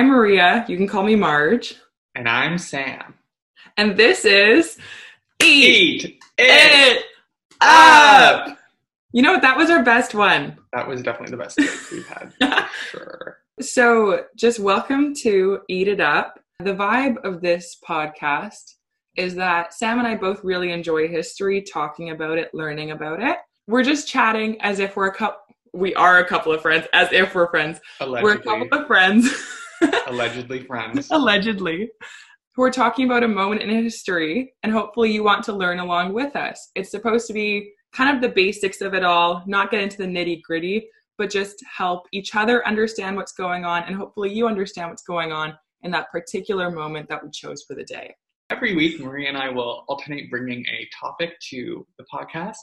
I'm Maria. You can call me Marge. And I'm Sam. And this is Eat, Eat It Up. up. You know what? That was our best one. That was definitely the best we've had. sure. So, just welcome to Eat It Up. The vibe of this podcast is that Sam and I both really enjoy history, talking about it, learning about it. We're just chatting as if we're a couple. We are a couple of friends, as if we're friends. We're a couple of friends. allegedly friends. allegedly. We're talking about a moment in history, and hopefully, you want to learn along with us. It's supposed to be kind of the basics of it all, not get into the nitty gritty, but just help each other understand what's going on, and hopefully, you understand what's going on in that particular moment that we chose for the day. Every week, Marie and I will alternate bringing a topic to the podcast,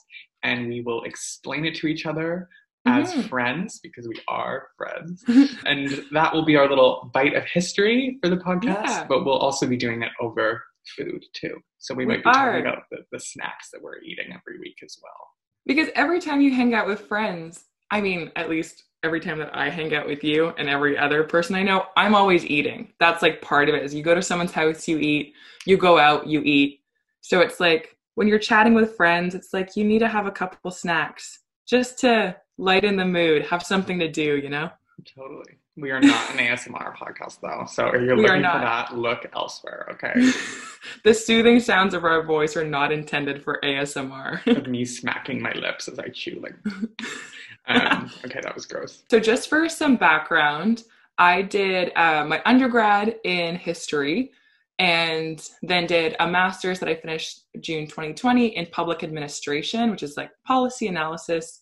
and we will explain it to each other as Mhm. friends because we are friends. and that will be our little bite of history for the podcast, Yeah. but we'll also be doing it over food too. So we We might be are. talking about the, the snacks that we're eating every week as well. Because every time you hang out with friends, I mean, at least every time that I hang out with you and every other person I know, I'm always eating. That's like part of it. Is you go to someone's house, you eat. You go out, you eat. So it's like when you're chatting with friends, it's like you need to have a couple snacks just to lighten the mood, have something to do, you know? Totally. We are not an ASMR podcast though. So if you're We looking for that, look elsewhere, okay? the soothing sounds of our voice are not intended for ASMR. of me smacking my lips as I chew like um, okay, that was gross. So, just for some background, I did uh, my undergrad in history and then did a master's that I finished June 2020 in public administration, which is like policy analysis.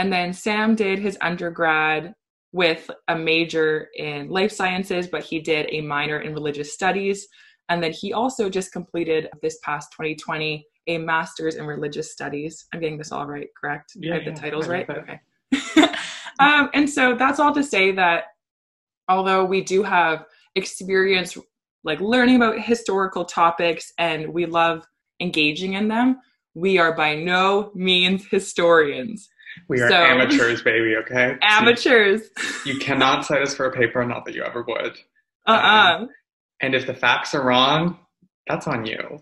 And then Sam did his undergrad with a major in life sciences, but he did a minor in religious studies. And then he also just completed this past 2020 a master's in religious studies. I'm getting this all right, correct? Yeah, I have the yeah, titles right? Okay. um, and so that's all to say that although we do have experience like learning about historical topics and we love engaging in them, we are by no means historians. We are So- amateurs, baby, okay? Amateurs. You, you cannot cite us for a paper, not that you ever would. Uh And if the facts are wrong, that's on you.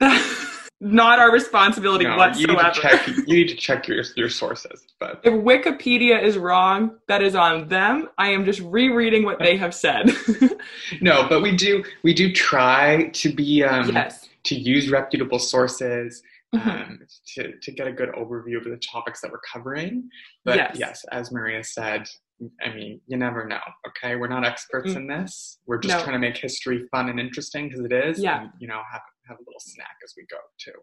uh Not our responsibility No, you whatsoever. need to check you need to check your your sources. But If Wikipedia is wrong, that is on them. I am just rereading what they have said. no, but we do we do try to be um yes. to use reputable sources Mhm. um, to, to get a good overview of the topics that we're covering. But Yes. yes, as Maria said, I mean, you never know. Okay, we're not experts Mm. in this. We're just No. trying to make history fun and interesting because it is. Yeah. and, you know, have have a little snack as we go too.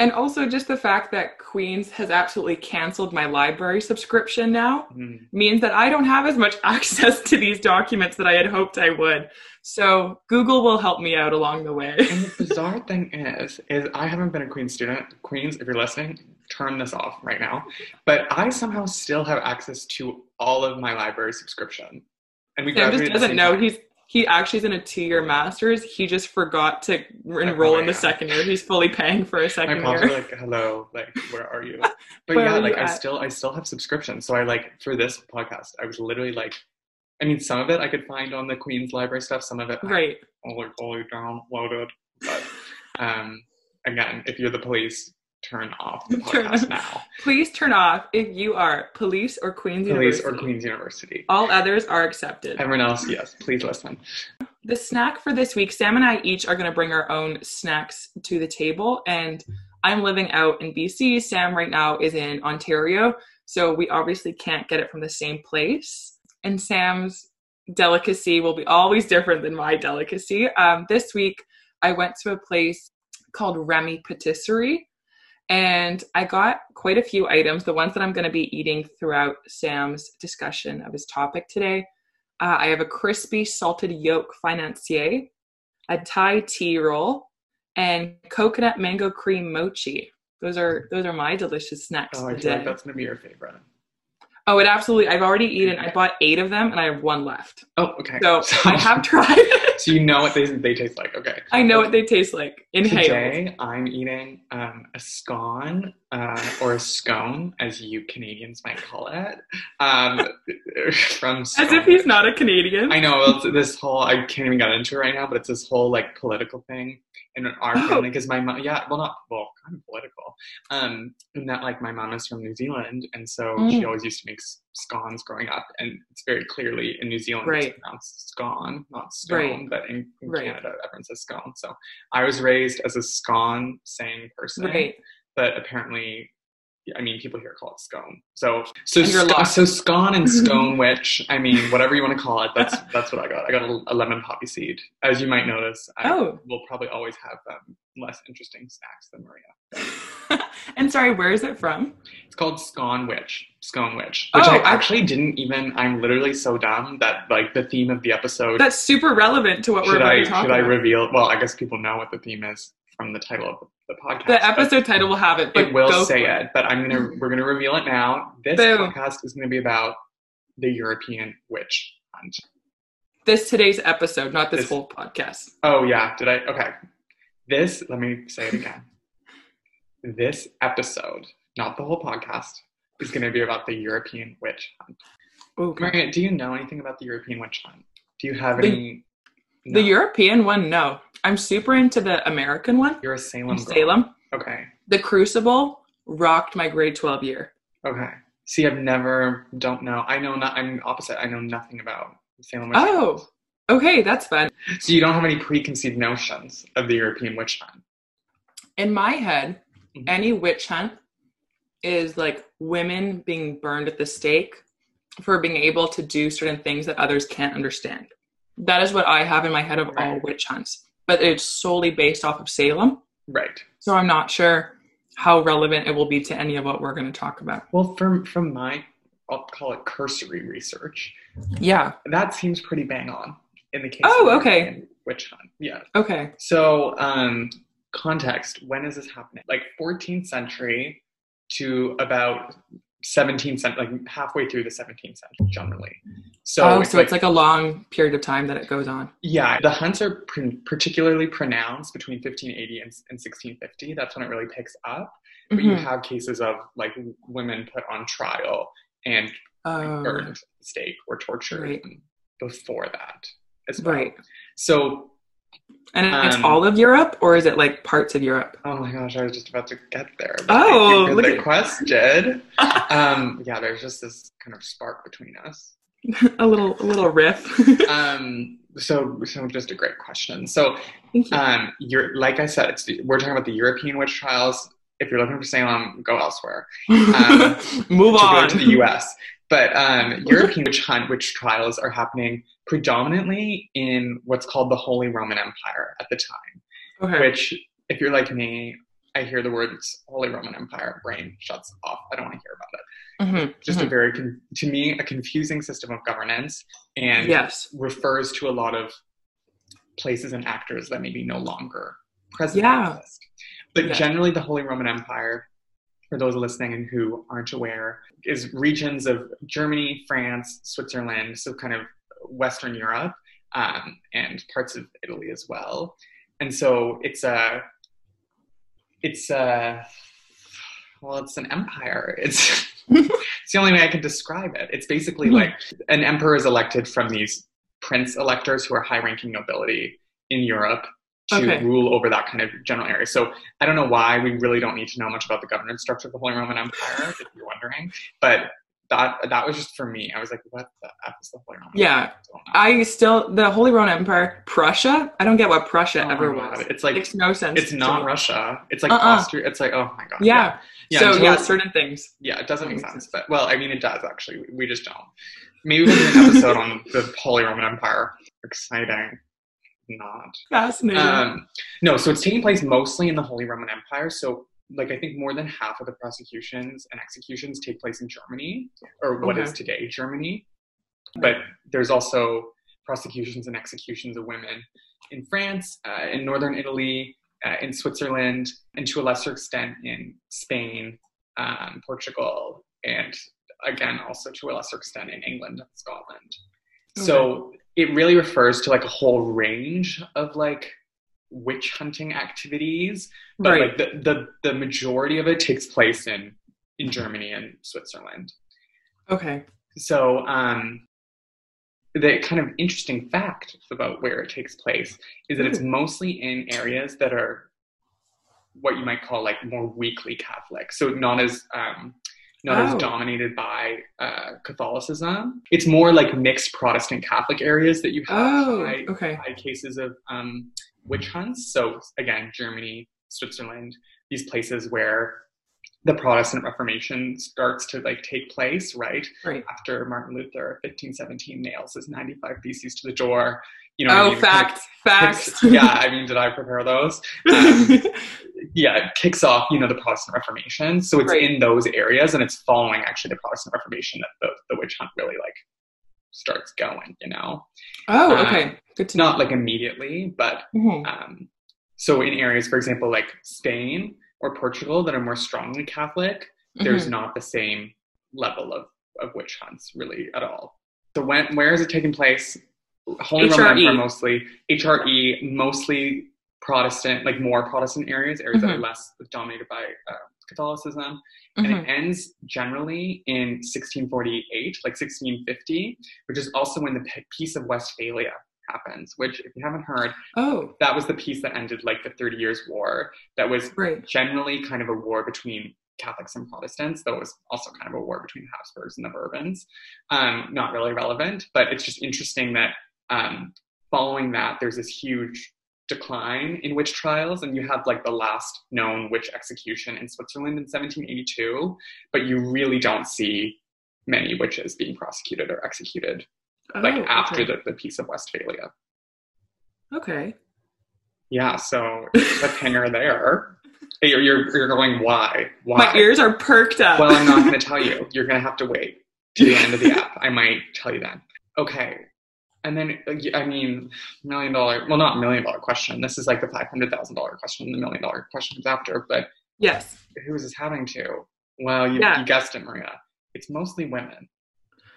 And also just the fact that Queens has absolutely canceled my library subscription now Mm. means that I don't have as much access to these documents that I had hoped I would. So Google will help me out along the way. And the bizarre thing is, is I haven't been a Queens student. Queens, if you're listening, turn this off right now. But I somehow still have access to all of my library subscription. And we Sam just graduated at the doesn't know time. he's he actually is in a two-year master's. He just forgot to enroll in the second year. He's fully paying for a my second pops year. like, "Hello, like, where are you?" But yeah, like, I at? still, I still have subscriptions. So I like for this podcast, I was literally like, I mean, some of it I could find on the Queen's Library stuff. Some of it, I right. only, only downloaded. But um, again, if you're the police, turn off the podcast now. Please turn off if you are police or Queen's Police University. or Queen's University. All others are accepted. Everyone else, yes, please listen. The snack for this week, Sam and I each are going to bring our own snacks to the table. And I'm living out in BC. Sam right now is in Ontario. So we obviously can't get it from the same place. And Sam's delicacy will be always different than my delicacy. Um, this week, I went to a place called Remy Patisserie. And I got quite a few items, the ones that I'm going to be eating throughout Sam's discussion of his topic today. Uh, I have a crispy salted yolk financier, a Thai tea roll, and coconut mango cream mochi. Those are those are my delicious snacks Oh, I feel like that's gonna be your favorite. Oh, it absolutely! I've already eaten. I bought eight of them, and I have one left. Oh, okay. So I have tried. so you know what they they taste like. Okay. I know what they taste like. Inhaled. Today I'm eating um, a scone uh, or a scone, as you Canadians might call it, um, from As if he's not a Canadian. I know it's this whole I can't even get into it right now, but it's this whole like political thing in our Oh. family because my mom, yeah, well, not well, kind of political. Um, in that like my mom is from New Zealand, and so she Mm. always used to make scones growing up, and it's very clearly in New Zealand Right. it's pronounced scone, not scone, Right. but in, in Right. Canada everyone says scone. So I was raised as a scone saying person, Right. But apparently. I mean, people here call it scone. So, so, sc- so scone and scone witch. I mean, whatever you want to call it. That's that's what I got. I got a, a lemon poppy seed. As you might notice, I Oh. will probably always have um, less interesting snacks than Maria. and sorry, where is it from? It's called scone witch. Scone witch, which Oh, I actually didn't even. I'm literally so dumb that like the theme of the episode. That's super relevant to what we're about I to talk should I reveal? Well, I guess people know what the theme is from the title of the podcast. the episode title will have it, but it will say for it, but I'm gonna we're gonna reveal it now. This Boom. podcast is gonna be about the European witch hunt. This today's episode, not this This- whole podcast. Oh yeah, did I? Okay, this. Let me say it again. this episode, not the whole podcast, is gonna be about the European witch hunt. Okay. Maria, do you know anything about the European witch hunt? Do you have The- any? The European one, no. I'm super into the American one You're a Salem. girl. Salem. Okay. The Crucible rocked my grade 12 year. Okay. See, I've never. Don't know. I know not. I'm opposite. I know nothing about Salem witch Oh, okay, that's fun. So you don't have any preconceived notions of the European witch hunt. In my head, Mhm. any witch hunt is like women being burned at the stake for being able to do certain things that others can't understand. That is what I have in my head of all witch hunts. But it's solely based off of Salem. Right. So I'm not sure how relevant it will be to any of what we're going to talk about. Well, from from my, I'll call it cursory research, Yeah. that seems pretty bang on in the case. Oh, of okay. Witch hunt. Yeah. Okay. So, um, context. When is this happening? Like 14th century to about 17th century, like halfway through the 17th century, generally. So, oh, so it's like a long period of time that it goes on. Yeah, the hunts are pr- particularly pronounced between 1580 and, and 1650. That's when it really picks up. But you Mhm. have cases of like women put on trial and Oh, burned at the stake or tortured Right. before that as well. right. So, And it's Um, all of Europe, or is it like parts of Europe? oh my gosh, I was just about to get there. Oh, you look the at- question. um, yeah, there's just this kind of spark between us. a little, a little riff. Um, so, so just a great question. So, you. Um, you're like I said, it's we're talking about the European witch trials. If you're looking for Salem, go elsewhere. um, Move to on go to the U.S. But um, European witch hunt, witch trials are happening predominantly in what's called the Holy Roman Empire at the time. Okay. Which, if you're like me, I hear the words Holy Roman Empire, brain shuts off. I don't want to hear about it. Mhm, Just mhm. a very, con- to me, a confusing system of governance, and yes. refers to a lot of places and actors that maybe no longer present Yeah. exist. But generally, the Holy Roman Empire, for those listening and who aren't aware, is regions of Germany, France, Switzerland, so kind of Western Europe, um, and parts of Italy as well. And so it's a, it's a, well, it's an empire. It's it's the only way I can describe it. It's basically Mhm. like an emperor is elected from these prince electors who are high ranking nobility in Europe to Okay. rule over that kind of general area. So I don't know why we really don't need to know much about the governance structure of the Holy Roman Empire, if you're wondering. But that that was just for me. I was like, what the F is the Holy Roman Yeah. Empire? I. I still the Holy Roman Empire, Prussia. I don't get what Prussia Oh ever was. It's like makes no sense. it's not. Russia. It's like Uh-uh. Austria. It's like oh my god. Yeah. Yeah, so until- yeah, certain things. Yeah, it doesn't make sense. sense. But well, I mean, it does actually. We just don't. Maybe we'll do an episode on the Holy Roman Empire. Exciting. Not. Fascinating. Um, no, so it's taking place mostly in the Holy Roman Empire. So, like, I think more than half of the prosecutions and executions take place in Germany, or what is Okay. today Germany. But there's also prosecutions and executions of women in France, uh, in northern Italy, uh, in Switzerland, and to a lesser extent in Spain, um, Portugal, and again, also to a lesser extent in England and Scotland. So it really refers to like a whole range of like witch hunting activities, but Right. like the, the the majority of it takes place in in Germany and Switzerland. Okay. So um, the kind of interesting fact about where it takes place is that it's mostly in areas that are what you might call like more weakly Catholic, so not as um, not Oh. as dominated by uh, Catholicism. It's more like mixed Protestant Catholic areas that you have Oh, high, okay. high cases of um, witch hunts. So again, Germany, Switzerland, these places where the Protestant Reformation starts to like take place, right? Right. after Martin Luther, 1517, nails his 95 theses to the door. You know, what I Oh, mean? facts, Kicks- Fact. yeah, I mean, did I prepare those? Um, yeah, it kicks off, you know, the Protestant Reformation. So it's Right. in those areas, and it's following actually the Protestant Reformation that the, the witch hunt really like starts going. You know, oh, uh, okay. Good to know. not like immediately, but Mhm. um, so in areas, for example, like Spain or Portugal that are more strongly Catholic, there's Mhm. not the same level of, of witch hunts really at all. So when where is it taking place? Holy Roman HRE. Mostly, HRE mostly Protestant, like more Protestant areas, areas that are Mhm. less dominated by uh, Catholicism, Mhm. and it ends generally in 1648, like 1650, which is also when the Pe- Peace of Westphalia happens. Which, if you haven't heard, Oh, that was the peace that ended like the Thirty Years' War. That was right. generally kind of a war between Catholics and Protestants, though it was also kind of a war between the Habsburgs and the Bourbons. Um, not really relevant, but it's just interesting that um, following that, there's this huge decline in witch trials, and you have like the last known witch execution in Switzerland in 1782, but you really don't see many witches being prosecuted or executed like Oh, after okay. the, the Peace of Westphalia. Okay. Yeah, so cliffhanger there. You're, you're, you're going, why? Why? My ears are perked up. Well, I'm not going to tell you. You're going to have to wait to the end of the app. I might tell you then. Okay. And then, I mean, million dollar, well, not million dollar question. This is like the $500,000 question. The million dollar question is after. But yes. who is this happening to? Well, you, Yeah. you guessed it, Maria. It's mostly women.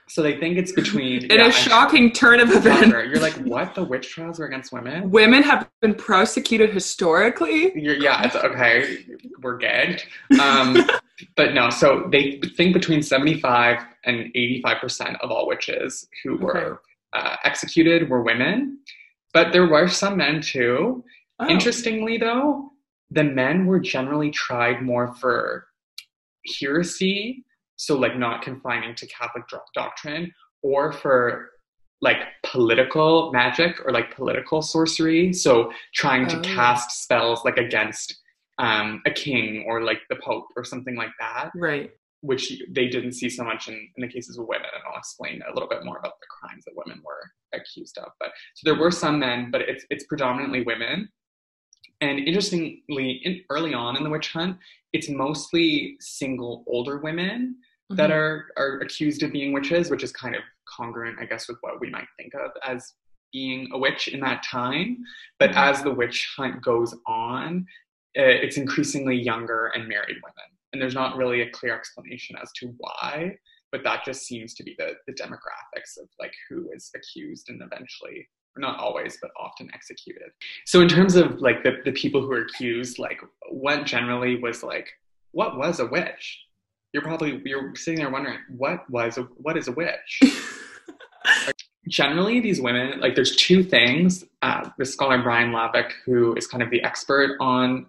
So they think it's between. In yeah, a shocking turn of events, You're like, what? The witch trials are against women? women have been prosecuted historically. You're, yeah, it's okay. We're gagged. Um, but no, so they think between 75 and 85% of all witches who were uh, executed were women. But there were some men too. Oh. Interestingly, though, the men were generally tried more for heresy, so like not confining to Catholic do- doctrine, or for like political magic or like political sorcery. So trying to Oh. cast spells like against um, a king or like the Pope or something like that, Right. Which they didn't see so much in, in the cases of women. And I'll explain a little bit more about the crimes that women were accused of. But so there were some men, but it's it's predominantly women. And interestingly, in, early on in the witch hunt, it's mostly single older women that Mhm. are are accused of being witches, which is kind of congruent, I guess, with what we might think of as being a witch in that time. But Mhm. as the witch hunt goes on, uh, it's increasingly younger and married women, and there's not really a clear explanation as to why. But that just seems to be the, the demographics of like who is accused and eventually, or not always, but often executed. So in terms of like the, the people who are accused, like what generally was like, what was a witch? You're probably you're sitting there wondering what was a, what is a witch? Generally, these women like there's two things. Uh, the scholar Brian Levack, who is kind of the expert on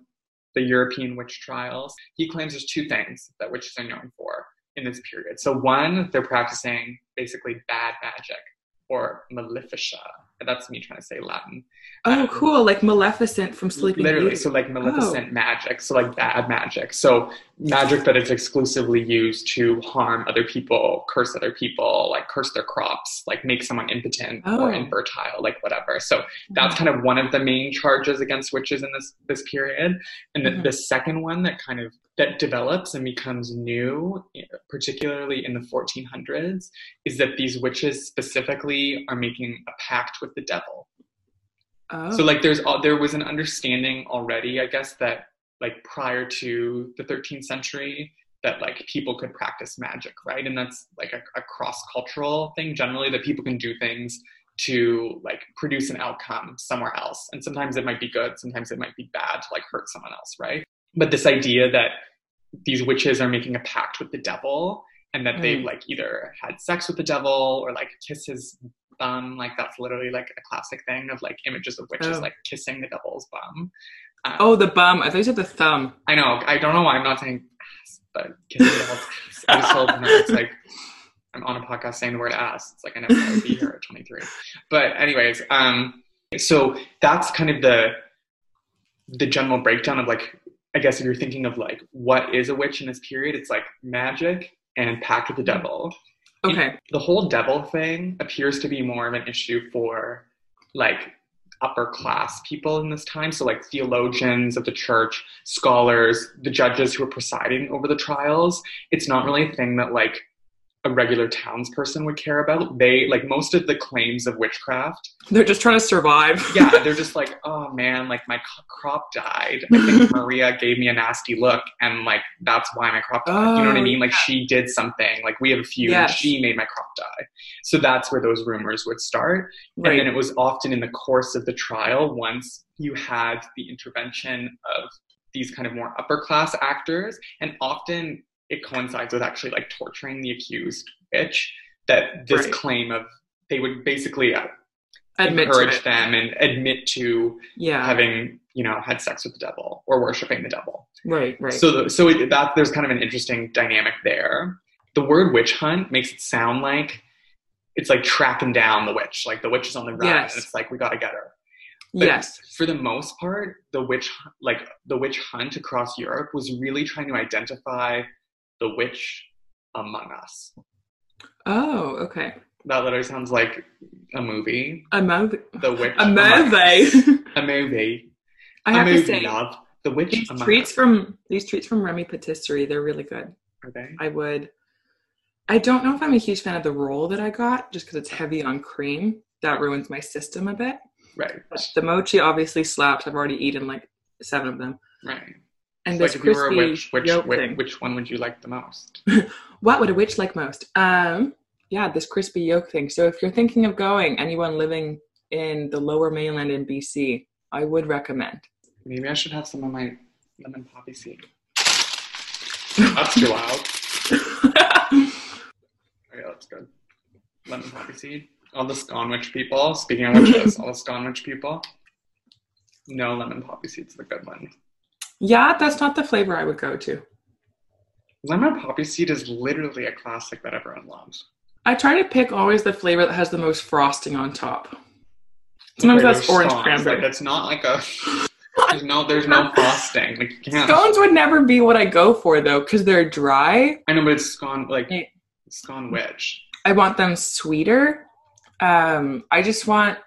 the European witch trials, he claims there's two things that witches are known for in this period. So one, they're practicing basically bad magic or maleficia. That's me trying to say Latin. Oh, cool! Like Maleficent from Sleeping Literally, Beauty. so like maleficent magic, so like bad magic. So magic that is exclusively used to harm other people, curse other people, like curse their crops, like make someone impotent or Oh. infertile, like whatever. So that's kind of one of the main charges against witches in this this period. And the, Mhm. the second one that kind of that develops and becomes new, particularly in the 1400s, is that these witches specifically are making a pact with the devil. Oh. So like there's there was an understanding already, I guess, that like prior to the 13th century that like people could practice magic, right? And that's like a, a cross cultural thing generally that people can do things to like produce an outcome somewhere else. And sometimes it might be good, sometimes it might be bad to like hurt someone else, right? But this idea that these witches are making a pact with the devil and that they've Mm. like either had sex with the devil or like kiss his bum, like that's literally like a classic thing of like images of witches Oh. like kissing the devil's bum. Um, Oh, the bum. I thought you said the thumb. I know. I don't know why I'm not saying ass, but kissing the devil's ass. I just told them it's like I'm on a podcast saying the word ass. It's like I never thought I'd be here at 23. But anyways, um, so that's kind of the the general breakdown of like I guess if you're thinking of like what is a witch in this period, it's like magic and pact with the mm-hmm. devil. Okay. The whole devil thing appears to be more of an issue for like upper class people in this time. So, like theologians of the church, scholars, the judges who are presiding over the trials. It's not really a thing that like a regular townsperson would care about. They like most of the claims of witchcraft. They're just trying to survive. Yeah, they're just like, oh man, like my crop died. I think Maria gave me a nasty look, and like that's why my crop died. you know what I Oh, mean? Like she did something. Like we have a feud. and Yes. She made my crop die. So that's where those rumors would start. right. And then it was often in the course of the trial, once you had the intervention of these kind of more upper class actors, and often it coincides with actually like torturing the accused witch, that this Right. claim of they would basically uh, Admit encourage them and admit to Yeah. having, you know, had sex with the devil or worshiping the devil. right. Right. So, the, so it, that there's kind of an interesting dynamic there. The word witch hunt makes it sound like it's like tracking down the witch, like the witch is on the run, Yes. and it's like we got to get her. But yes. For the most part, the witch, like the witch hunt across Europe, was really trying to identify the witch among us. Oh, okay. That literally sounds like a movie. A movie. The witch. A movie. A movie. I have movie, to say, love. The witch these among treats us. from these treats from Remy Patisserie, they're really good. Are they? I would. I don't know if I'm a huge fan of the roll that I got, just because it's heavy on cream. That ruins my system a bit. Right. But the mochi obviously slaps. I've already eaten like seven of them. Right. And like if you were a crispy witch, which, yolk which, thing. which one would you like the most? What would a witch like most? Um, yeah, this crispy yolk thing. So if you're thinking of going, anyone living in the lower mainland in BC, I would recommend. Maybe I should have some of my lemon poppy seed. That's too loud. Okay, that's good. Lemon poppy seed. All the scone witch people. Speaking of witches, all the scone witch people. No lemon poppy seed's the good one. Yeah, that's not the flavor I would go to. Lemon poppy seed is literally a classic that everyone loves. I try to pick always the flavor that has the most frosting on top. Sometimes that's orange cranberry. Like it's not like a. There's no. There's no frosting. Like you can't. Scones would never be what I go for though, because they're dry. I know, but it's scone like Yeah. scone witch. I want them sweeter. Um, I just want,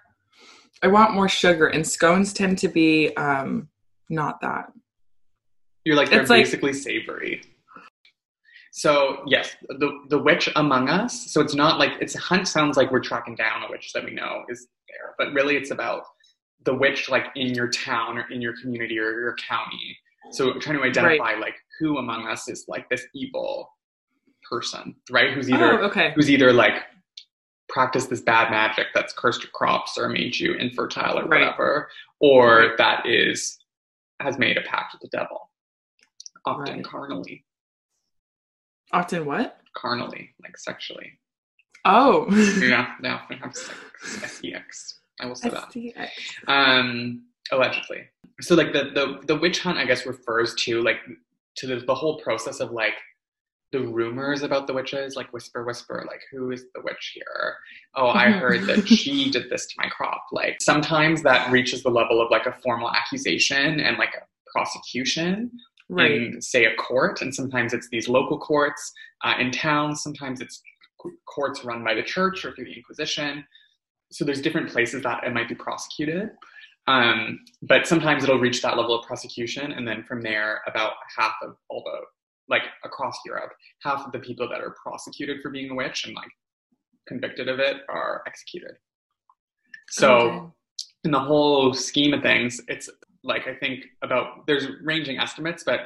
I want more sugar, and scones tend to be um, not that. You're like they're like- basically savory. So yes, the the witch among us. So it's not like it's hunt sounds like we're tracking down a witch that we know is there, but really it's about the witch like in your town or in your community or your county. So trying to identify like who among us is like this evil person, right? Who's either oh, okay. who's either like practiced this bad magic that's cursed your crops or made you infertile or Right. whatever, or that is has made a pact with the devil, often Right. carnally, Often what? carnally, like sexually. Oh. yeah, no, we have sex, sex. I will say that. SDX. Um, allegedly. So like the the the witch hunt, I guess, refers to like to the, the whole process of like the rumors about the witches, like whisper, whisper, like who is the witch here? Oh, I Mhm. heard that she did this to my crop. Like sometimes that reaches the level of like a formal accusation and like a prosecution Right. in say a court, and sometimes it's these local courts uh, in towns. Sometimes it's courts run by the church or through the Inquisition. So there's different places that it might be prosecuted. Um, but sometimes it'll reach that level of prosecution, and then from there, about half of all the like across Europe, half of the people that are prosecuted for being a witch and like convicted of it are executed. So Okay. in the whole scheme of things, it's like I think about there's ranging estimates, but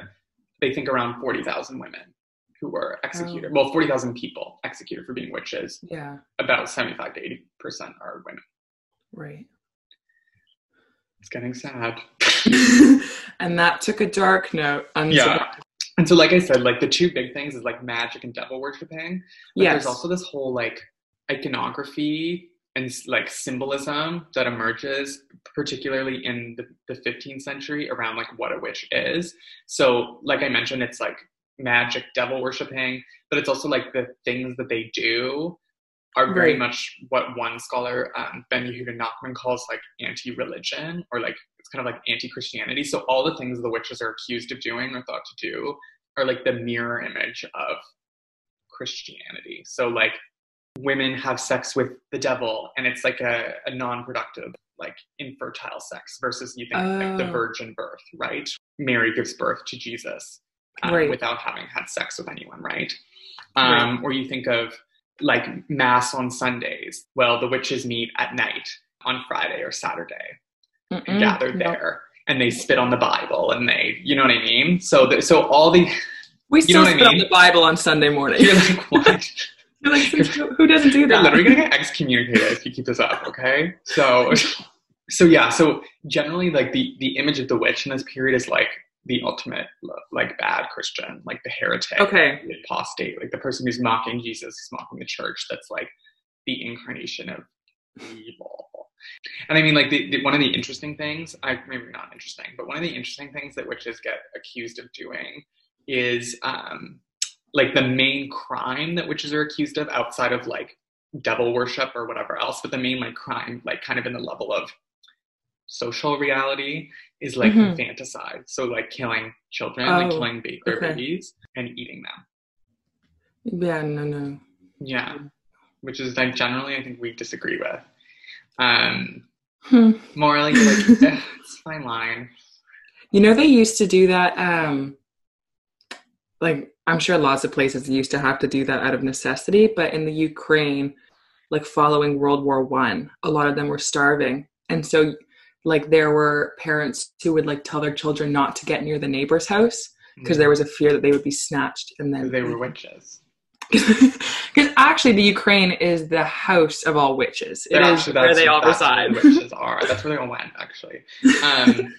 they think around forty thousand women who were executed. Well, forty thousand people executed for being witches. Yeah. About seventy-five to eighty percent are women. Right. It's getting sad. and that took a dark note. Yeah. And so, like I said, like the two big things is like magic and devil worshipping. But yes. there's also this whole like iconography and like symbolism that emerges, particularly in the, the 15th century, around like what a witch is. So, like I mentioned, it's like magic, devil worshipping, but it's also like the things that they do are very Right. much what one scholar, um, Ben Yehuda Nachman, calls like anti-religion or like it's kind of like anti-Christianity. So all the things the witches are accused of doing or thought to do are like the mirror image of Christianity. So like women have sex with the devil and it's like a, a non-productive like infertile sex versus you think of, like the Oh. virgin birth right mary gives birth to jesus um, Right. without having had sex with anyone right um, or you think of like mass on sundays well the witches meet at night on friday or saturday and gather no. there and they spit on the bible and they you know what i mean so the, so all the We You know still what I spit on the Bible on Sunday morning. you're like what like, who doesn't do You're that? literally gonna get excommunicated if you keep this up, okay? So, so yeah, so generally, like the the image of the witch in this period is like the ultimate like bad Christian, like the heretic, Okay. the apostate, like the person who's mocking Jesus, who's mocking the church. That's like the incarnation of evil. And I mean, like the, the one of the interesting things, I maybe not interesting, but one of the interesting things that witches get accused of doing is um, like the main crime that witches are accused of outside of like devil worship or whatever else, but the main like crime, like kind of in the level of social reality, is like Mhm. infanticide. So like killing children, like Oh, killing ba- their okay. babies and eating them. Yeah, no, no. Yeah, which is like generally I think we disagree with. Um, Hmm. morally, like eh, it's fine line. You know, they used to do that. Um, like, I'm sure lots of places used to have to do that out of necessity, but in the Ukraine, like following World War One, a lot of them were starving, and so like there were parents who would like tell their children not to get near the neighbor's house because there was a fear that they would be snatched and then they were witches. Because actually, the Ukraine is the house of all witches. It is where they all reside. witches are. That's where they all went, actually. Um,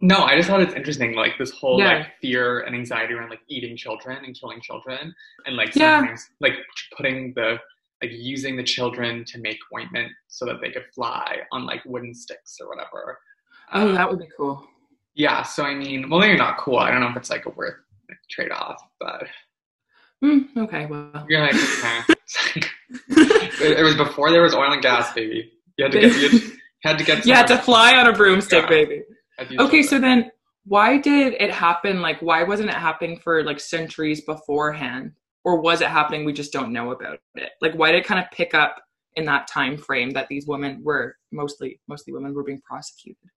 no, I just thought it's interesting, like this whole Yeah. like fear and anxiety around like eating children and killing children, and like Yeah. sometimes like putting the like using the children to make ointment so that they could fly on like wooden sticks or whatever. Oh, Um, that would be cool. yeah. So I mean, well, maybe not cool. I don't know if it's like a worth trade off, but Hmm, okay, well. you're like, okay. it, it was before there was oil and gas, baby. You had to get you had to get You had to fly on a broomstick, Yeah. baby. Had to use Okay, so then why did it happen? Like, why wasn't it happening for like centuries beforehand? Or was it happening? We just don't know about it. Like, why did it kind of pick up in that time frame that these women were mostly, mostly women were being prosecuted?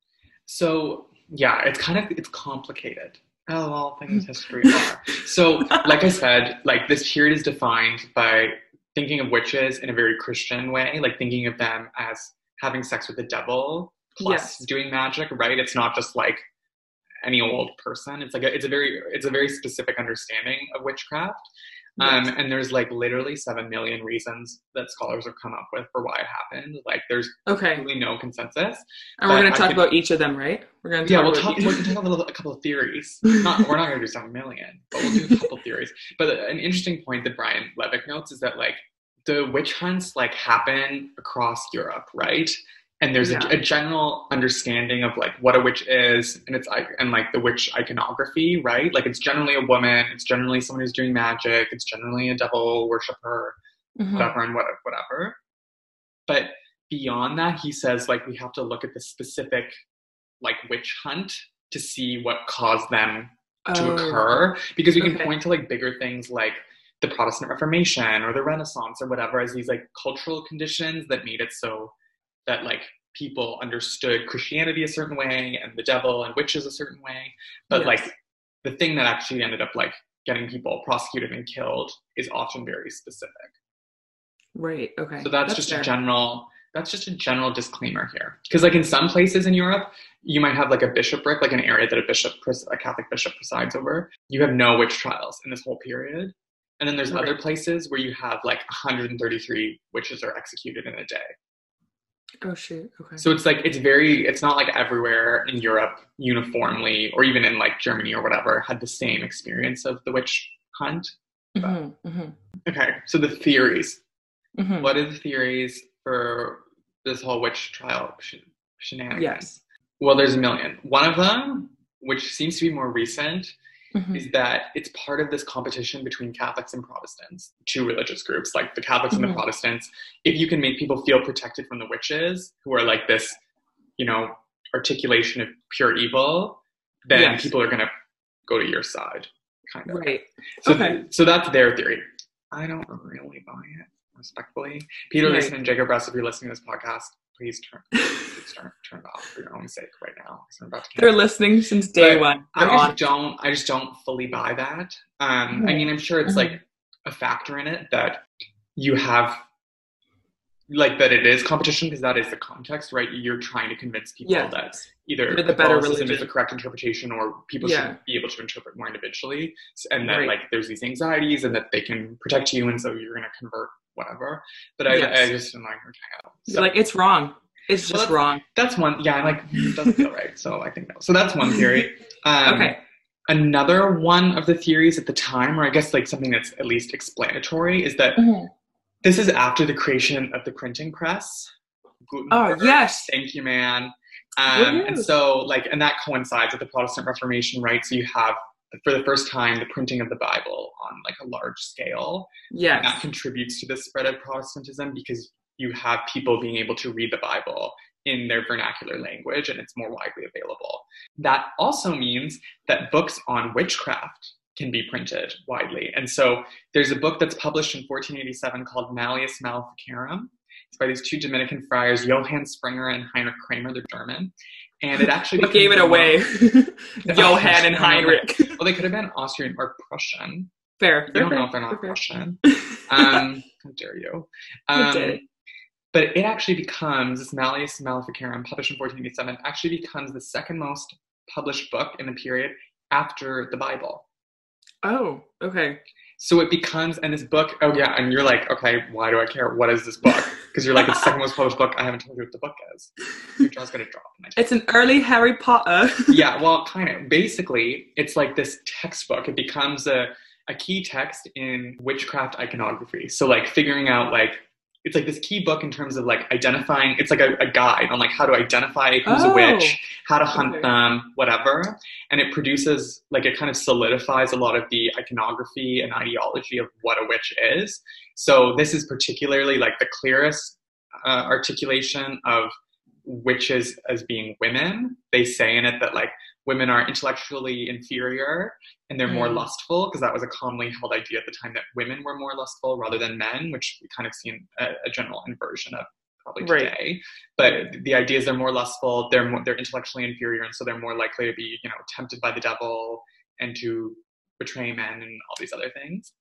So yeah, it's kind of it's complicated. Oh, all things history are. So, like I said, like this period is defined by thinking of witches in a very Christian way, like thinking of them as having sex with the devil plus Yes. doing magic. Right? It's not just like any old person. It's like a, it's a very it's a very specific understanding of witchcraft. Um, and there's like literally seven million reasons that scholars have come up with for why it happened. Like there's Okay, really no consensus. and we're going to talk could- about each of them, right? We're going to Yeah, we'll talk. each- We can talk about a, little, a couple of theories. Not, we're not going to do seven million, but we'll do a couple theories. But an interesting point that Brian Levack notes is that like the witch hunts like happen across Europe, right? And there's Yeah. a, a general understanding of like what a witch is, and it's and like the witch iconography, right? Like it's generally a woman, it's generally someone who's doing magic, it's generally a devil worshiper, Mhm. whatever and what, whatever. But beyond that, he says like we have to look at the specific like witch hunt to see what caused them to Oh, occur because we can okay. point to like bigger things like the Protestant Reformation or the Renaissance or whatever as these like cultural conditions that made it so that like people understood Christianity a certain way and the devil and witches a certain way. But Yes. like the thing that actually ended up like getting people prosecuted and killed is often very specific. Right. Okay. So that's, just fair. a general that's just a general disclaimer here. Because like in some places in Europe, you might have like a bishopric, like an area that a bishop, a Catholic bishop presides over. You have no witch trials in this whole period. And then there's Right. other places where you have like 133 witches are executed in a day. Oh shoot. Okay. So it's like it's very it's not like everywhere in Europe uniformly or even in like Germany or whatever had the same experience of the witch hunt. Mhm, mhm, Okay, so the theories. mhm. What are the theories for this whole witch trial sh- shenanigans? Yes. Well, there's a million. One of them, which seems to be more recent, Mhm. is that it's part of this competition between Catholics and Protestants, two religious groups, like the Catholics and Mhm. the Protestants. If you can make people feel protected from the witches, who are like this, you know, articulation of pure evil, then Yes. people are going to go to your side, kind of. Right. So, Okay. so that's their theory. I don't really buy it, respectfully. Peter, Right. listen, and Jacob Russ, if you're listening to this podcast, please turn, please turn, turn it off for your own sake right now. 'cause I'm about to They're listening since day But one. I just on. don't. I just don't fully buy that. Um, I Mhm. mean, I'm sure it's Mhm. like a factor in it that you have, like that it is competition because that is the context, right? You're trying to convince people Yeah. that either the better Catholicism is the correct interpretation, or people Yeah. should be able to interpret more individually, and that Right. like there's these anxieties and that they can protect you, and so you're going to convert whatever. But I, Yes. I just am like, okay, so like it's wrong. It's Well, just wrong. that's one. Yeah, I'm like it doesn't feel right. So I think no. So that's one theory. Um, okay. another one of the theories at the time, or I guess like something that's at least explanatory, is that Mhm. This is after the creation of the printing press. Oh yes. Thank you, man. Um, and so, like, and that coincides with the Protestant Reformation, right? So you have, for the first time, the printing of the Bible on like a large scale. And that contributes to the spread of Protestantism because you have people being able to read the Bible in their vernacular language and it's more widely available. That also means that books on witchcraft can be printed widely. And so there's a book that's published in 1487 called Malleus Maleficarum. It's by these two Dominican friars, Johann Sprenger and Heinrich Kramer. They're German. And it actually gave it away? Johann and Heinrich. Well, they could have been Austrian or Prussian. Fair. I don't know if they're not fair, fair. Russian. Um, how dare you? Um, dare you. but it actually becomes this Malleus Maleficarum, published in 1487, actually becomes the second most published book in the period after the Bible. Oh, okay. So it becomes, and this book, oh yeah, and you're like, okay, why do I care? What is this book? Because you're like, it's the second most published book. I haven't told you what the book is. Your jaw's gonna drop. when I tell It's an early Harry Potter. yeah, well, kind of. Basically, it's like this textbook. It becomes a, a key text in witchcraft iconography. So, like, figuring out, like, it's like this key book in terms of like identifying, it's like a, a guide on like how to identify who's a Oh. witch, how to hunt Okay. them, whatever. And it produces, like, it kind of solidifies a lot of the iconography and ideology of what a witch is. So, this is particularly like the clearest uh, articulation of witches as being women. They say in it that like women are intellectually inferior and they're more Mm. lustful because that was a commonly held idea at the time that women were more lustful rather than men, which we kind of seen a, a general inversion of probably Right. today. But the idea is they're more lustful, they're more, they're intellectually inferior, and so they're more likely to be you know tempted by the devil and to betray men and all these other things.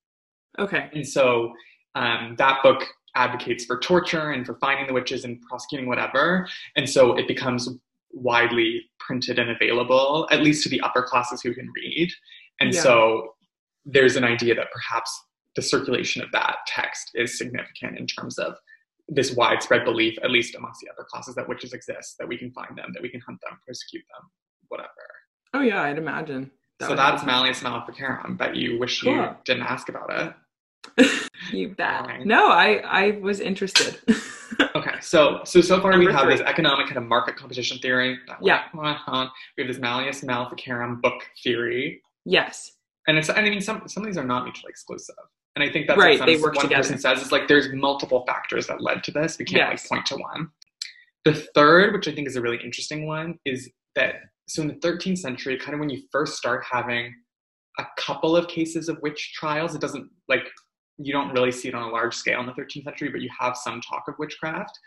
okay. And so um, that book advocates for torture and for finding the witches and prosecuting whatever. And so it becomes widely printed and available, at least to the upper classes who can read. And Yeah. so there's an idea that perhaps the circulation of that text is significant in terms of this widespread belief, at least amongst the upper classes, that witches exist, that we can find them, that we can hunt them, persecute them, whatever. Oh yeah, I'd imagine. That so that's happen. Malleus Maleficarum, but you wish you didn't ask about it. You bet. No, I I was interested. So so so far we have three. this economic kind of market competition theory. Yeah. We have this Malleus Maleficarum book theory, yes. and it's I mean some some of these are not mutually exclusive, and I think that's Right, what they work one together. person says is like there's multiple factors that led to this. We can't Yes. like point to one. The third, which I think is a really interesting one, is that so in the 13th century, kind of when you first start having a couple of cases of witch trials, it doesn't like you don't really see it on a large scale in the 13th century, but you have some talk of witchcraft.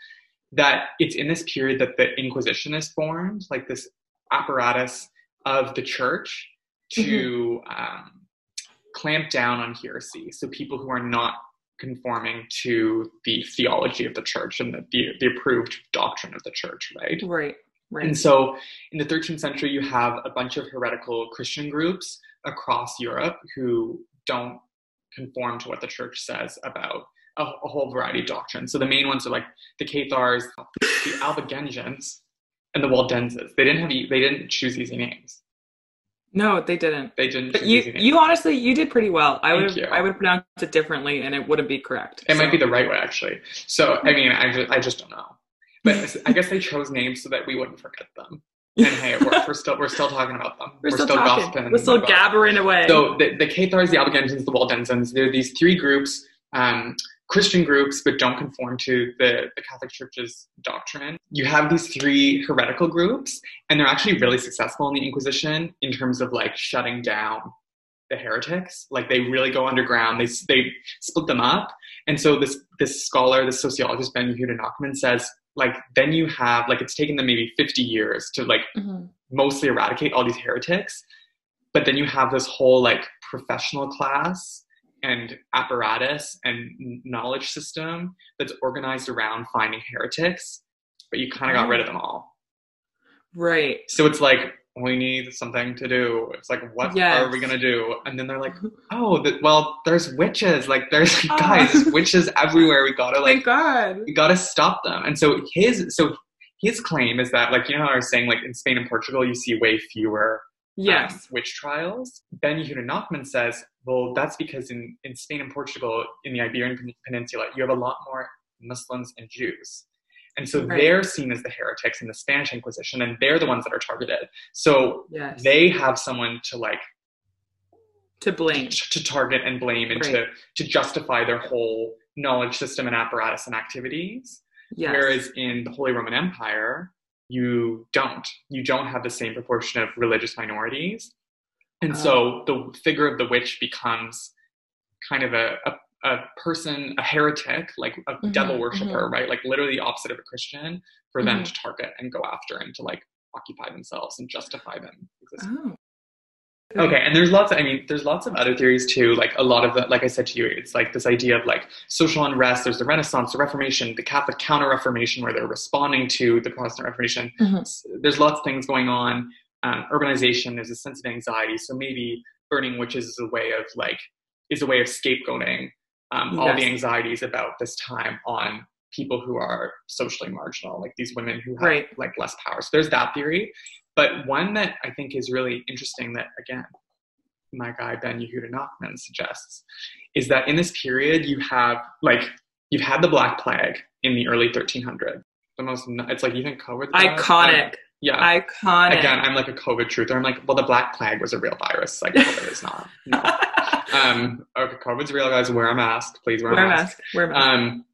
That it's in this period that the Inquisition is formed, like this apparatus of the church to um, clamp down on heresy. So people who are not conforming to the theology of the church and the, the, the approved doctrine of the church, right? Right. Right. And so in the 13th century, you have a bunch of heretical Christian groups across Europe who don't conform to what the church says about a, a whole variety of doctrines. So the main ones are like the Cathars, the Albigensians, and the Waldenses. They didn't have they didn't choose easy names. No, they didn't. They didn't. But you, you honestly, you did pretty well. I would. I would pronounce it differently, and it wouldn't be correct. It might be the right way actually. So I mean, I just, I just don't know. But I guess they chose names so that we wouldn't forget them. And hey, it worked. We're still we're still talking about them. We're, still, talking. gossiping We're still gabbering away. So the, the Cathars, the Albigensians, the Waldensians, they're these three groups, um, Christian groups, but don't conform to the, the Catholic Church's doctrine. You have these three heretical groups, and they're actually really successful in the Inquisition in terms of like shutting down the heretics. Like they really go underground. They they split them up, and so this this scholar, this sociologist Ben Yehuda Nachman says, like then you have like it's taken them maybe 50 years to like Mhm. mostly eradicate all these heretics but then you have this whole like professional class and apparatus and knowledge system that's organized around finding heretics but you kind of got rid of them all right. so it's like we need something to do it's like what Yes. are we gonna do and then they're like oh th- well there's witches like there's Ah. guys there's witches everywhere we gotta like Thank God. we got to stop them. And so his so his claim is that like you know how I was saying like in Spain and Portugal you see way fewer um, Yes. witch trials. Ben Yehuda Nachman says, well, that's because in in Spain and Portugal in the Iberian Peninsula you have a lot more Muslims and Jews. And so Right. they're seen as the heretics in the Spanish Inquisition, and they're the ones that are targeted. So yes. they have someone to like to blame. to target and blame and to Right. to justify their whole knowledge system and apparatus and activities. Yes. Whereas in the Holy Roman Empire, you don't. You don't have the same proportion of religious minorities. And so oh. the figure of the witch becomes kind of a, a, a person, a heretic, like a Mhm, devil worshiper, right? Like literally the opposite of a Christian for them Mhm. to target and go after and to like occupy themselves and justify them. oh. Okay, and there's lots. Of, I mean, there's lots of other theories too. Like a lot of the, like I said to you, it's like this idea of like social unrest. There's the Renaissance, the Reformation, the Catholic Counter-Reformation, where they're responding to the Protestant Reformation. Mhm. There's lots of things going on. Um, urbanization. There's a sense of anxiety. So maybe burning witches is a way of like is a way of scapegoating um, all the anxieties about this time on people who are socially marginal, like these women who have Right. like less power. So there's that theory. But one that I think is really interesting that again, my guy Ben Yehuda Nachman suggests is that in this period you have like you've had the Black Plague in the early 1300s. The most it's like you think COVID Iconic. Yeah. Iconic. Again, I'm like a COVID truther. I'm like, well, the Black Plague was a real virus. Like COVID is not. No. Um, okay, COVID's real, guys. Wear a mask, please. Wear, Wear a mask. mask. Wear a mask. Um,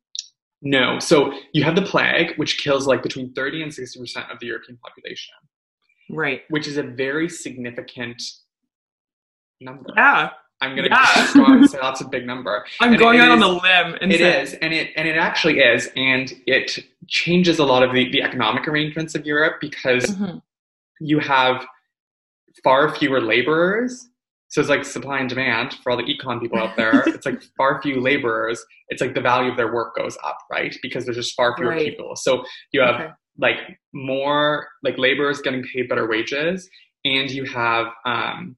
no. So you have the plague, which kills like between 30 and 60 percent of the European population, right. which is a very significant number. Yeah. I'm gonna Yeah. just go out and say that's a big number. I'm And going out on is- a limb and It say- is, and it and it actually is, and it changes a lot of the, the economic arrangements of Europe because Mhm. you have far fewer laborers. So it's like supply and demand for all the econ people out there. it's like far few laborers. It's like the value of their work goes up, right? Because there's just far fewer Right. people. So you have Okay. like more like laborers getting paid better wages, and you have um,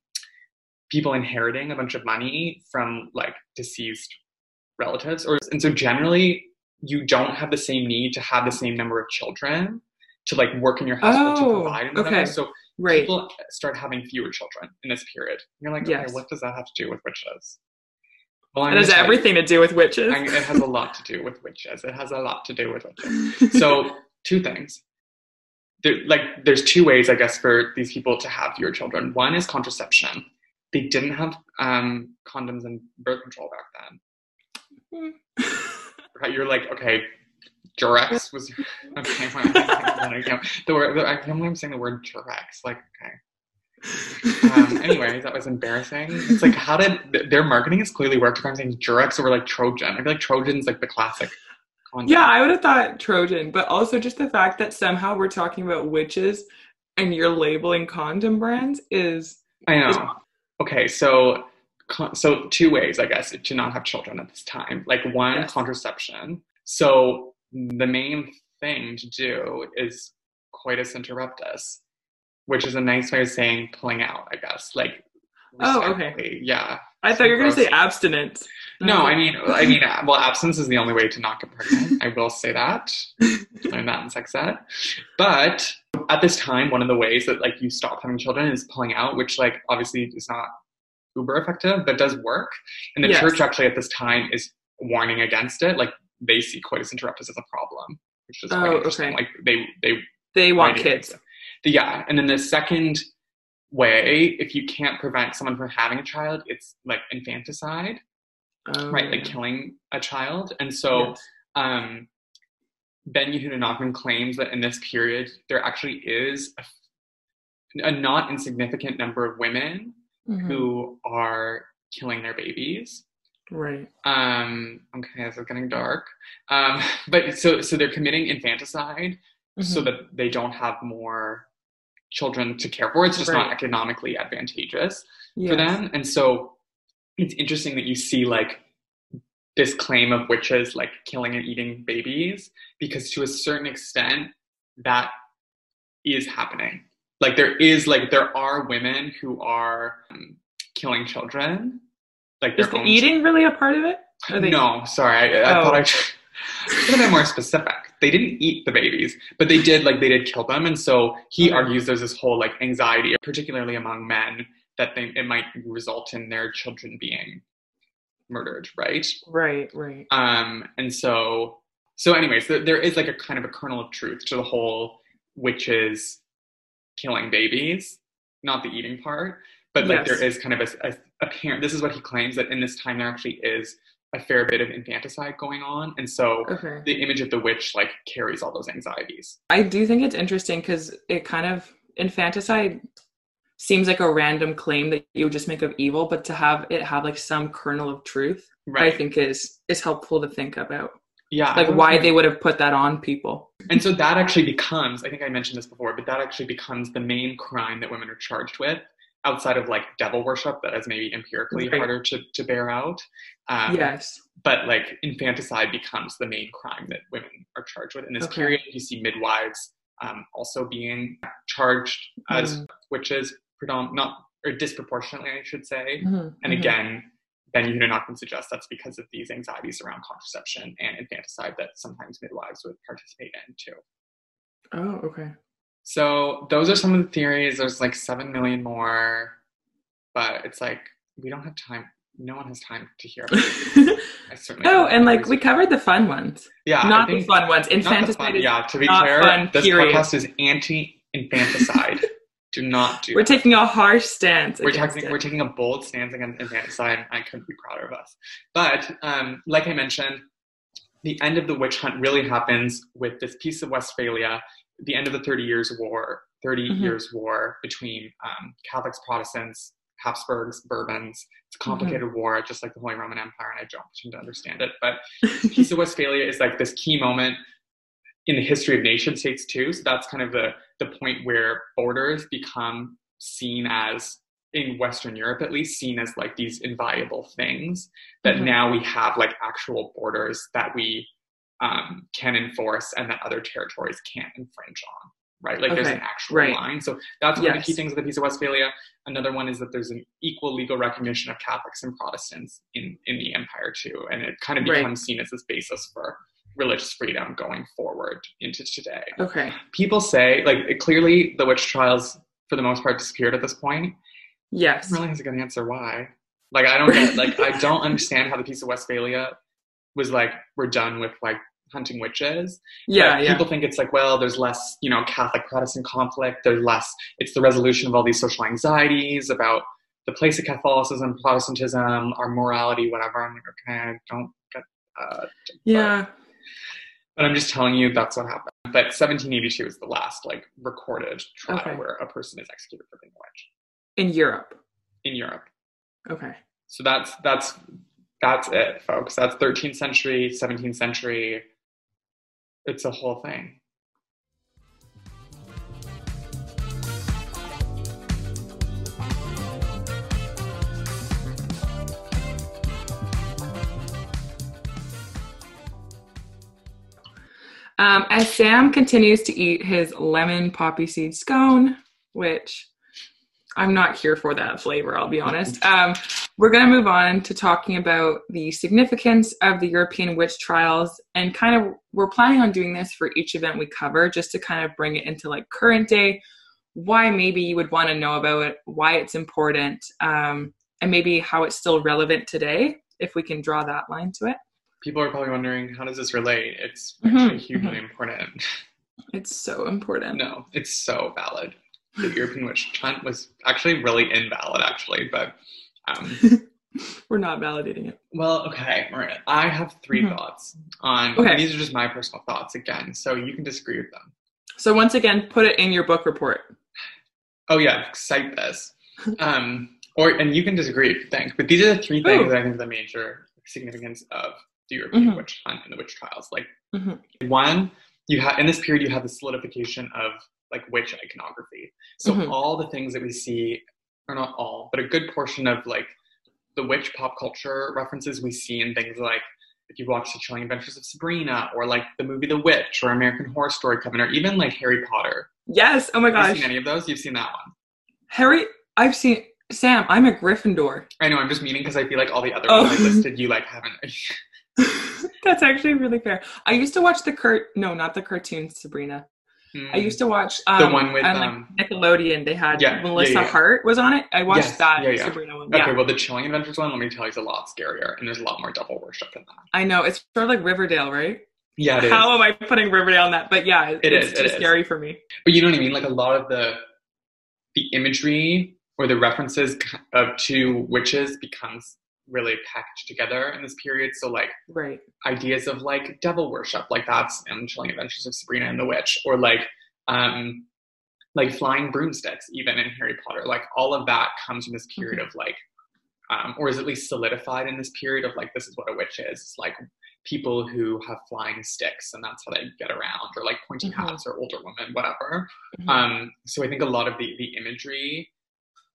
people inheriting a bunch of money from like deceased relatives. Or and so generally you don't have the same need to have the same number of children to like work in your household to Oh, provide and whatever. okay. So Right. people start having fewer children in this period. You're like, okay, Yes. what does that have to do with witches? Well, I'm It has gonna tell you, everything to do with witches. I'm- it has a lot to do with witches. It has a lot to do with witches. So two things. There, like, there's two ways, I guess, for these people to have fewer children. One is contraception. They didn't have um, condoms and birth control back then. Right? You're like, okay, Durex was okay. Well, I can't, the word, I can't believe I'm saying the word Durex. Like, okay. Um, anyways, that was embarrassing. It's like, how did their marketing has clearly worked? If I'm saying Durex over like Trojan, I feel like Trojan's like the classic. Condom. yeah, I would have thought Trojan, but also just the fact that somehow we're talking about witches and you're labeling condom brands is I know. Okay, so so two ways, I guess, to not have children at this time. Like one, Yes. contraception. So the main thing to do is coitus interruptus, which is a nice way of saying pulling out, I guess. Like Oh, okay. Yeah. I thought you were going to say abstinence. No, I mean, I mean, uh, well, absence is the only way to not get pregnant. I will say that. Learned that in sex ed. But at this time, one of the ways that like you stop having children is pulling out, which like obviously is not uber effective, but does work. And the Yes. church actually at this time is warning against it. Like they see coitus interruptus as a problem, which is quite Oh, interesting. okay. Like they they they want kids. The- yeah, and then the second way, if you can't prevent someone from having a child, it's like infanticide, Oh, right? Like killing a child. And so Yes. um, Ben Yehuda Nachman claims that in this period, there actually is a, a not insignificant number of women Mhm. who are killing their babies. Right. Um, okay, this is getting dark. Um, but so so they're committing infanticide so Mhm. that they don't have more children to care for. It's just not economically advantageous Yes. for them. And so it's interesting that you see like this claim of witches like killing and eating babies because to a certain extent that is happening. Like there is like there are women who are um, killing children. Like Is the eating really a part of it? They- no, sorry. I, I Oh. thought I should have been more specific. They didn't eat the babies, but they did like they did kill them, and so he Okay. argues there's this whole like anxiety, particularly among men, that they it might result in their children being murdered, right? Right. Right. Um, and so so anyways, th- there is like a kind of a kernel of truth to the whole witches killing babies, not the eating part, but like Yes. there is kind of a, a apparent. This is what he claims that in this time there actually is a fair bit of infanticide going on, and so Okay. the image of the witch like carries all those anxieties. I do think it's interesting because it kind of infanticide seems like a random claim that you would just make of evil, but to have it have like some kernel of truth, Right? I think is is helpful to think about. yeah. Like why they would have put that on people. And so that actually becomes, I think I mentioned this before, but that actually becomes the main crime that women are charged with outside of like devil worship that is maybe empirically Right. harder to, to bear out. Um, yes. But like infanticide becomes the main crime that women are charged with. In this Okay. period, you see midwives um, also being charged as Mm. witches, predominant, not or disproportionately, I should say. Mhm, And mhm. again, Ben Nachman suggests that's because of these anxieties around contraception and infanticide that sometimes midwives would participate in too. Oh, okay. So those are some of the theories. There's like seven million more, but it's like we don't have time. No one has time to hear. About I certainly. oh, and like we covered the fun ones, yeah, not the fun ones. Infanticide fun- yeah, to be clear, fun, this period. podcast is anti-infanticide. do not do. We're that. taking a harsh stance. we're taking it. we're taking a bold stance against infanticide. I couldn't be prouder of us. But um, like I mentioned, the end of the witch hunt really happens with this Peace of Westphalia, the end of the Thirty Years' War, 30 Mhm. Years' War between um, Catholics, Protestants, Habsburgs, Bourbons. It's a complicated war, just like the Holy Roman Empire, and I don't pretend to understand it. But Peace of Westphalia is like this key moment in the history of nation states too. So that's kind of the the point where borders become seen as in Western Europe at least seen as like these inviolable things that Mhm. now we have like actual borders that we um, can enforce and that other territories can't infringe on. Right, like there's an actual right. line. So that's one of the key things of the Peace of Westphalia. Another one is that there's an equal legal recognition of Catholics and Protestants in in the empire too, and it kind of Right. becomes seen as this basis for religious freedom going forward into today. okay. People say, like, it- clearly the witch trials, for the most part, disappeared at this point. Yes. Really has a good answer why. Like, I don't get, like, I don't understand how the Peace of Westphalia was like, we're done with like hunting witches. Yeah. But Yeah. People think it's like, well, there's less, you know, Catholic Protestant conflict. There's less. It's the resolution of all these social anxieties about the place of Catholicism, Protestantism, our morality, whatever. I'm like, okay, I don't get. Uh, Yeah. but I'm just telling you that's what happened. But 1782 is the last like recorded trial Okay. where a person is executed for being a witch In Europe. in Europe. Okay. So that's that's that's it, folks. That's 13th century, 17th century. It's a whole thing. Um, as Sam continues to eat his lemon poppy seed scone, which I'm not here for that flavor, I'll be honest. Um, we're going to move on to talking about the significance of the European witch trials and kind of we're planning on doing this for each event we cover just to kind of bring it into like current day, why maybe you would want to know about it, why it's important, um, and maybe how it's still relevant today, if we can draw that line to it. People are probably wondering, how does this relate? It's Mhm, actually hugely mhm. important. It's so important. No, it's so valid. The European witch hunt was actually really invalid, actually. But, um, We're not validating it. well, okay, Maria, I have 3 Mhm. thoughts on. Okay. These are just my personal thoughts again, so you can disagree with them. So once again, put it in your book report. Oh yeah, cite this. Um, or and you can disagree if you think, but these are the three things Ooh. that I think are the major significance of the European Mhm. witch hunt and the witch trials. Like Mhm. one, you have in this period you have the solidification of like witch iconography. So Mhm. all the things that we see, or not all, but a good portion of like the witch pop culture references we see in things like if you watch the Chilling Adventures of Sabrina, or like the movie The Witch, or American Horror Story Coven, or even like Harry Potter. Yes. Oh my Have you gosh. seen any of those? You've seen that one. Harry, I've seen Sam. I'm a Gryffindor. I know, I'm just meaning because I feel like all the other Oh. ones I listed, you like haven't. That's actually really fair. I used to watch the cart. No, not the cartoon Sabrina. I used to watch um, the one with on, like, um. Nickelodeon. They had Yeah, yeah, Melissa yeah. Hart was on it. I watched Yes, that yeah, yeah. Sabrina one. Okay, well, the Chilling Adventures one, let me tell you, is a lot scarier, and there's a lot more devil worship in that. I know it's sort of like Riverdale, right? Yeah, it is. How am I putting Riverdale on that? But yeah, it, It it's is, too it is. scary for me. But you know what I mean? Like a lot of the the imagery or the references of to witches becomes really packaged together in this period. So like Right. ideas of like devil worship, like that's in Chilling Adventures of Sabrina and the Witch, or like um like flying broomsticks, even in Harry Potter. Like all of that comes from this period of like um, or is at least solidified in this period of like this is what a witch is. It's like people who have flying sticks and that's how they get around, or like pointy Mhm. hats or older women, whatever. Mhm. Um, so I think a lot of the the imagery,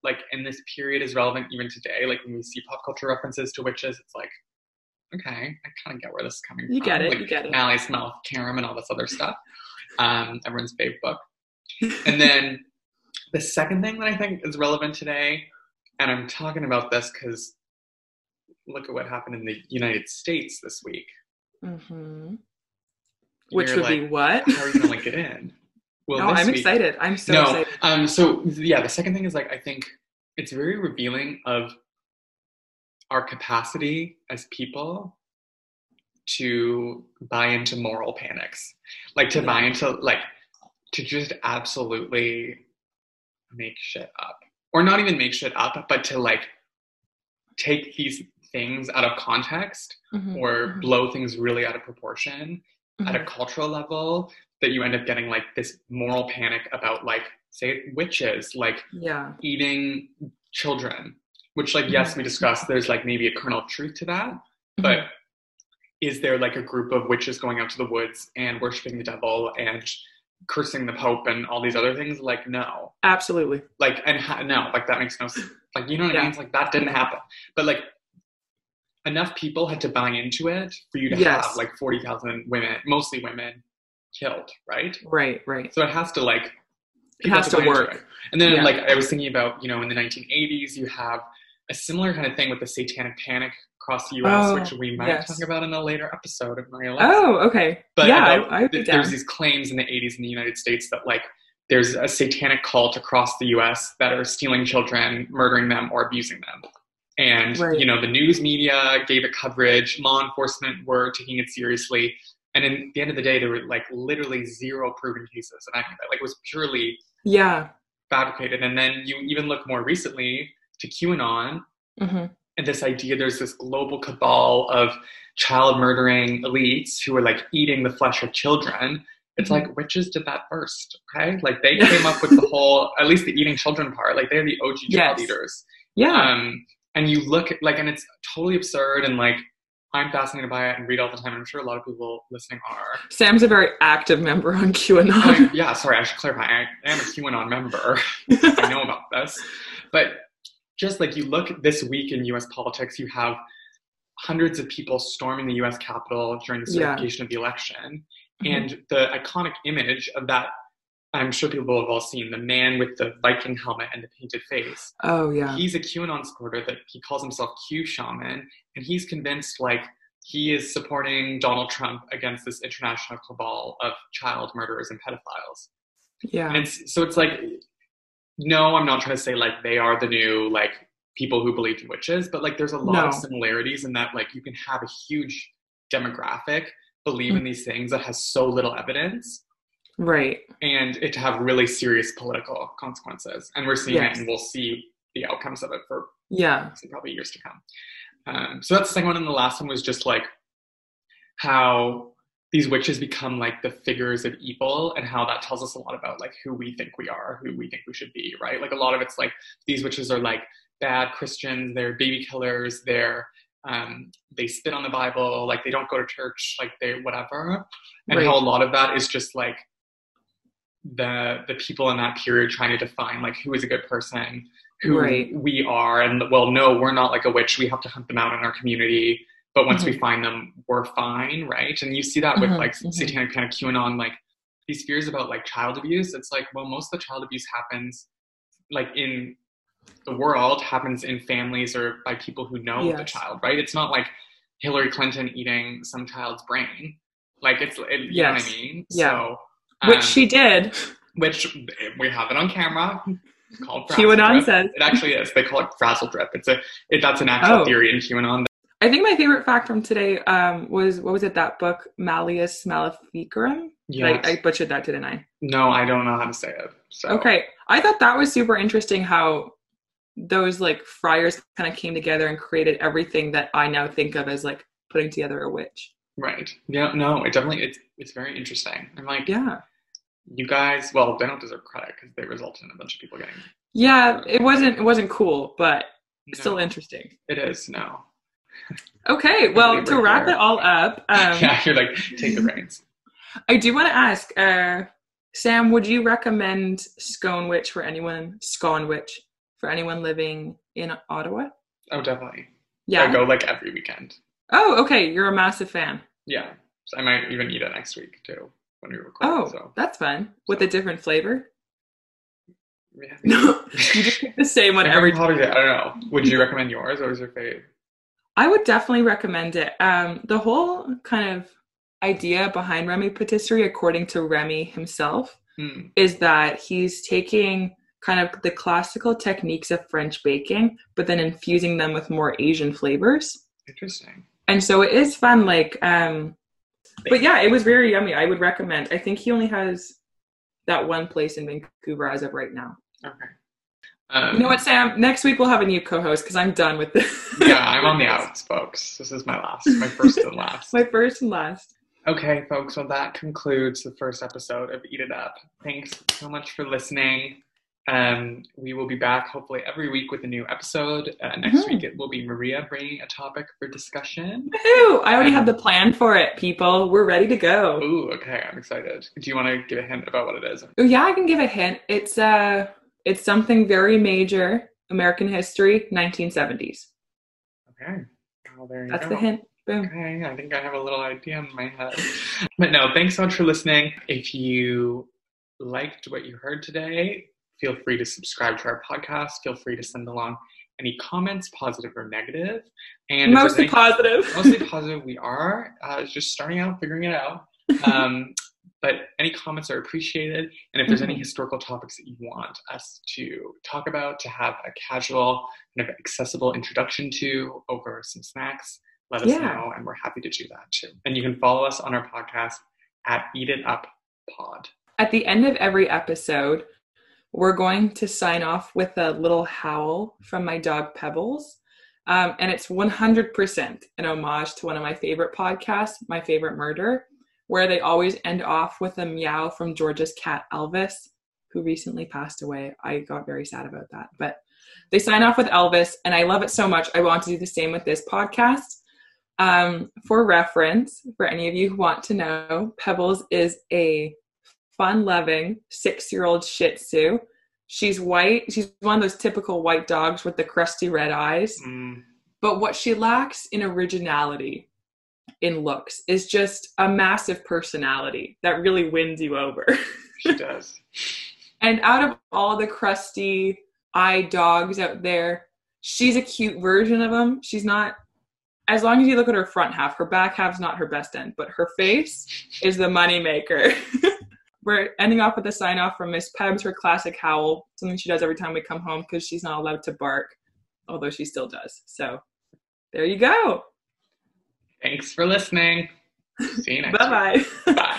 like in this period, is relevant even today. Like when we see pop culture references to witches, it's like, okay, I kind of get where this is coming You from. You get it, Like you get it. Malleus Mouth, Karam, and all this other stuff. Um, everyone's fave book. And then the second thing that I think is relevant today, and I'm talking about this because look at what happened in the United States this week. Mm-hmm. Which would be like, what? How are you gonna link it in? Well, no, I'm week- excited. I'm so no, excited. um, so yeah, the second thing is like I think it's very revealing of our capacity as people to buy into moral panics, like to buy into like to just absolutely make shit up, or not even make shit up, but to like take these things out of context Mhm, or mhm, blow things really out of proportion at a mhm. cultural level that you end up getting like this moral panic about like say witches like yeah. eating children which like yes we discussed there's like maybe a kernel of truth to that but Mhm. is there like a group of witches going out to the woods and worshiping the devil and cursing the pope and all these other things like no absolutely. like and ha- no like that makes no sense like you know what i mean it's like that didn't happen but like enough people had to buy into it for you to Yes. have like 40,000 women mostly women killed right Right, right. so it has to like It has to work. it. and then Yeah. like i was thinking about you know in the 1980s you have a similar kind of thing with the satanic panic across the us Oh, which we might yes. talk about in a later episode of maria Lynch. Oh, okay. But yeah, I, I th- there's these claims in the 80s in the United States that like there's a satanic cult across the US that are stealing children, murdering them, or abusing them. And Right. you know, the news media gave it coverage, law enforcement were taking it seriously. And in the end of the day, there were like literally zero proven cases And I of it. Like it was purely Yeah. fabricated. And then you even look more recently to QAnon hmm and this idea there's this global cabal of child murdering elites who are like eating the flesh of children it's Mhm. like witches did that first okay like they came up with the whole at least the eating children part like they're the og child Yes. eaters Yeah. um and you look at like and it's totally absurd and like i'm fascinated by it and read all the time i'm sure a lot of people listening are Sam's a very active member on QAnon. yeah sorry i should clarify i am a qanon member I know about this. But just like you look this week in US politics, you have hundreds of people storming the US Capitol during the Yeah. certification of the election. Mhm. And the iconic image of that I'm sure people have all seen the man with the Viking helmet and the painted face. Oh yeah. He's a QAnon supporter that he calls himself Q Shaman, and he's convinced like he is supporting Donald Trump against this international cabal of child murderers and pedophiles. Yeah. And it's, so it's like, no, I'm not trying to say like they are the new like people who believe in witches, but like there's a lot No. of similarities in that like you can have a huge demographic believe Mm. in these things that has so little evidence Right. and it to have really serious political consequences. And we're seeing Yes. it and we'll see the outcomes of it for Yeah. probably years to come. Um, so that's the second one. And the last one was just like how these witches become like the figures of evil and how that tells us a lot about like who we think we are, who we think we should be, right? Like a lot of it's like these witches are like bad Christians, they're baby killers, they're um, they spit on the Bible, like they don't go to church, like they whatever. And Right. how a lot of that is just like the the people in that period trying to define like who is a good person, who Right. we are, and well, no, we're not like a witch. We have to hunt them out in our community. But once we find them, we're fine, right? And you see that with Mhm, like mhm. satanic kind of QAnon, like these fears about like child abuse. It's like, well, most of the child abuse happens like in the world happens in families or by people who know the child, right? It's not like Hillary Clinton eating some child's brain. Like it's, it, you know what I mean? Yeah. So, Which um, she did. which we have it on camera. It's called QAnon says. It actually is. They call it Frazzledrip. It's a it, that's an actual Oh. theory in QAnon. I think my favorite fact from today um, was what was it? That book Malleus Maleficarum. Yes. I, I butchered that, didn't I? no, I don't know how to say it. So Okay, I thought that was super interesting. How those like friars kind of came together and created everything that I now think of as like putting together a witch. right. Yeah. No, it definitely it's it's very interesting. I'm like, Yeah, you guys. Well, they don't deserve credit because they resulted in a bunch of people getting. yeah. It wasn't it wasn't cool, but No, still interesting. It is no. Okay, well to wrap there. it all up, um, yeah, you're like take the reins. I do want to ask, uh, Sam, would you recommend Scone Witch for anyone, Scone Witch for anyone living in Ottawa? Oh, definitely. Yeah. I go like every weekend. Oh, okay. You're a massive fan. Yeah. So I might even eat it next week too when we record. Oh, so that's fun. With a different flavor? yeah. No, you just pick the same one every do I don't know. Would you recommend yours? What was your fave? I would definitely recommend it. Um, the whole kind of idea behind Remy Patisserie, according to Remy himself, Hmm. is that he's taking kind of the classical techniques of French baking, but then infusing them with more Asian flavors. Interesting. And so it is fun. Like, um, but yeah, it was very yummy. I would recommend. I think he only has that one place in Vancouver as of right now. Okay. Um, You know what, Sam? Next week we'll have a new co-host because I'm done with this. yeah, I'm on the outs, folks. This is my last, my first and last. My first and last. Okay, folks. Well, that concludes the first episode of Eat It Up. Thanks so much for listening. Um, we will be back hopefully every week with a new episode. Uh, next Mhm. week it will be Maria bringing a topic for discussion. Woohoo! I already have the plan for it, people. We're ready to go. Ooh, okay, I'm excited. Do you want to give a hint about what it is? Oh yeah, I can give a hint. It's uh it's something very major. American history, 1970s. Okay. Well, there you That's go. the hint. Boom. Okay, I think I have a little idea in my head. But no, thanks so much for listening. If you liked what you heard today, feel free to subscribe to our podcast. Feel free to send along any comments, positive or negative. And Mostly any- positive. mostly positive, we are uh, just starting out, figuring it out. Um, but any comments are appreciated. And if there's any Mhm. historical topics that you want us to talk about, to have a casual, kind of accessible introduction to over some snacks, let us Yeah. know, and we're happy to do that too. And you can follow us on our podcast at Eat It Up Pod. At the end of every episode, we're going to sign off with a little howl from my dog Pebbles. Um, and it's 100% an homage to one of my favorite podcasts, My Favorite Murder, where they always end off with a meow from George's cat Elvis, who recently passed away. I got very sad about that. But they sign off with Elvis, and I love it so much. I want to do the same with this podcast. Um, for reference, for any of you who want to know, Pebbles is a fun loving six year old Shih Tzu. She's white. She's one of those typical white dogs with the crusty red eyes. Mm, But what she lacks in originality in looks is just a massive personality that really wins you over. She does. and out of all the crusty eye dogs out there, she's a cute version of them. She's not as long as you look at her front half, her back half's not her best end, but her face is the money maker. We're ending off with a sign off from Miss Pebs, her classic howl, something she does every time we come home because she's not allowed to bark, although she still does. So there you go. Thanks for listening. See you next Bye bye. Bye.